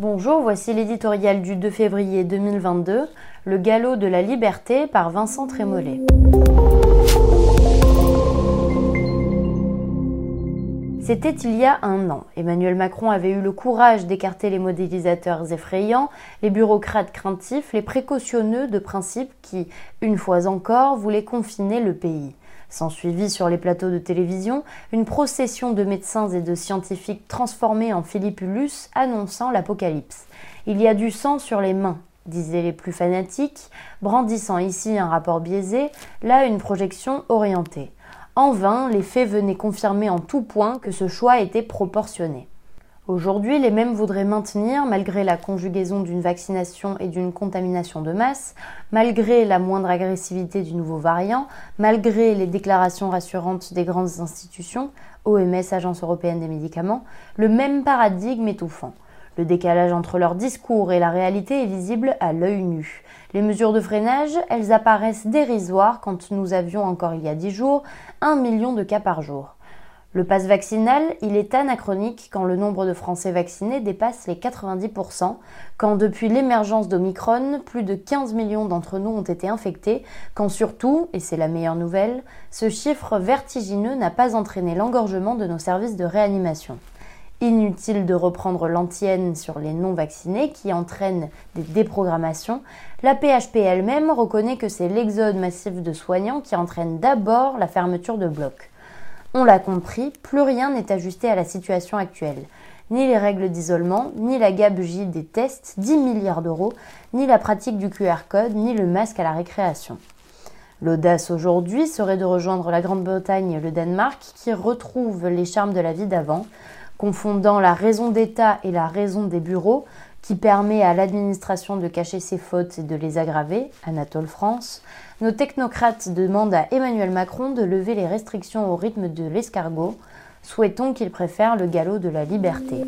Bonjour, voici l'éditorial du 2 février 2022, Le galop de la liberté par Vincent Trémollet. C'était il y a un an. Emmanuel Macron avait eu le courage d'écarter les modélisateurs effrayants, les bureaucrates craintifs, les précautionneux de principe qui, une fois encore, voulaient confiner le pays. S'ensuivit sur les plateaux de télévision une procession de médecins et de scientifiques transformés en Philippulus annonçant l'apocalypse. Il y a du sang sur les mains, disaient les plus fanatiques, brandissant ici un rapport biaisé, là une projection orientée. En vain, les faits venaient confirmer en tout point que ce choix était proportionné. Aujourd'hui, les mêmes voudraient maintenir, malgré la conjugaison d'une vaccination et d'une contamination de masse, malgré la moindre agressivité du nouveau variant, malgré les déclarations rassurantes des grandes institutions, OMS, Agence européenne des médicaments, le même paradigme étouffant. Le décalage entre leur discours et la réalité est visible à l'œil nu. Les mesures de freinage, elles apparaissent dérisoires quand nous avions encore il y a dix jours un million de cas par jour. Le pass vaccinal, il est anachronique quand le nombre de Français vaccinés dépasse les 90%, quand depuis l'émergence d'Omicron, plus de 15 millions d'entre nous ont été infectés, quand surtout, et c'est la meilleure nouvelle, ce chiffre vertigineux n'a pas entraîné l'engorgement de nos services de réanimation. Inutile de reprendre l'antienne sur les non-vaccinés qui entraînent des déprogrammations, la PHP elle-même reconnaît que c'est l'exode massif de soignants qui entraîne d'abord la fermeture de blocs. On l'a compris, plus rien n'est ajusté à la situation actuelle. Ni les règles d'isolement, ni la gabegie des tests, 10 milliards d'euros, ni la pratique du QR code, ni le masque à la récréation. L'audace aujourd'hui serait de rejoindre la Grande-Bretagne et le Danemark qui retrouvent les charmes de la vie d'avant, confondant la raison d'État et la raison des bureaux, qui permet à l'administration de cacher ses fautes et de les aggraver, Anatole France, nos technocrates demandent à Emmanuel Macron de lever les restrictions au rythme de l'escargot. Souhaitons qu'il préfère le galop de la liberté.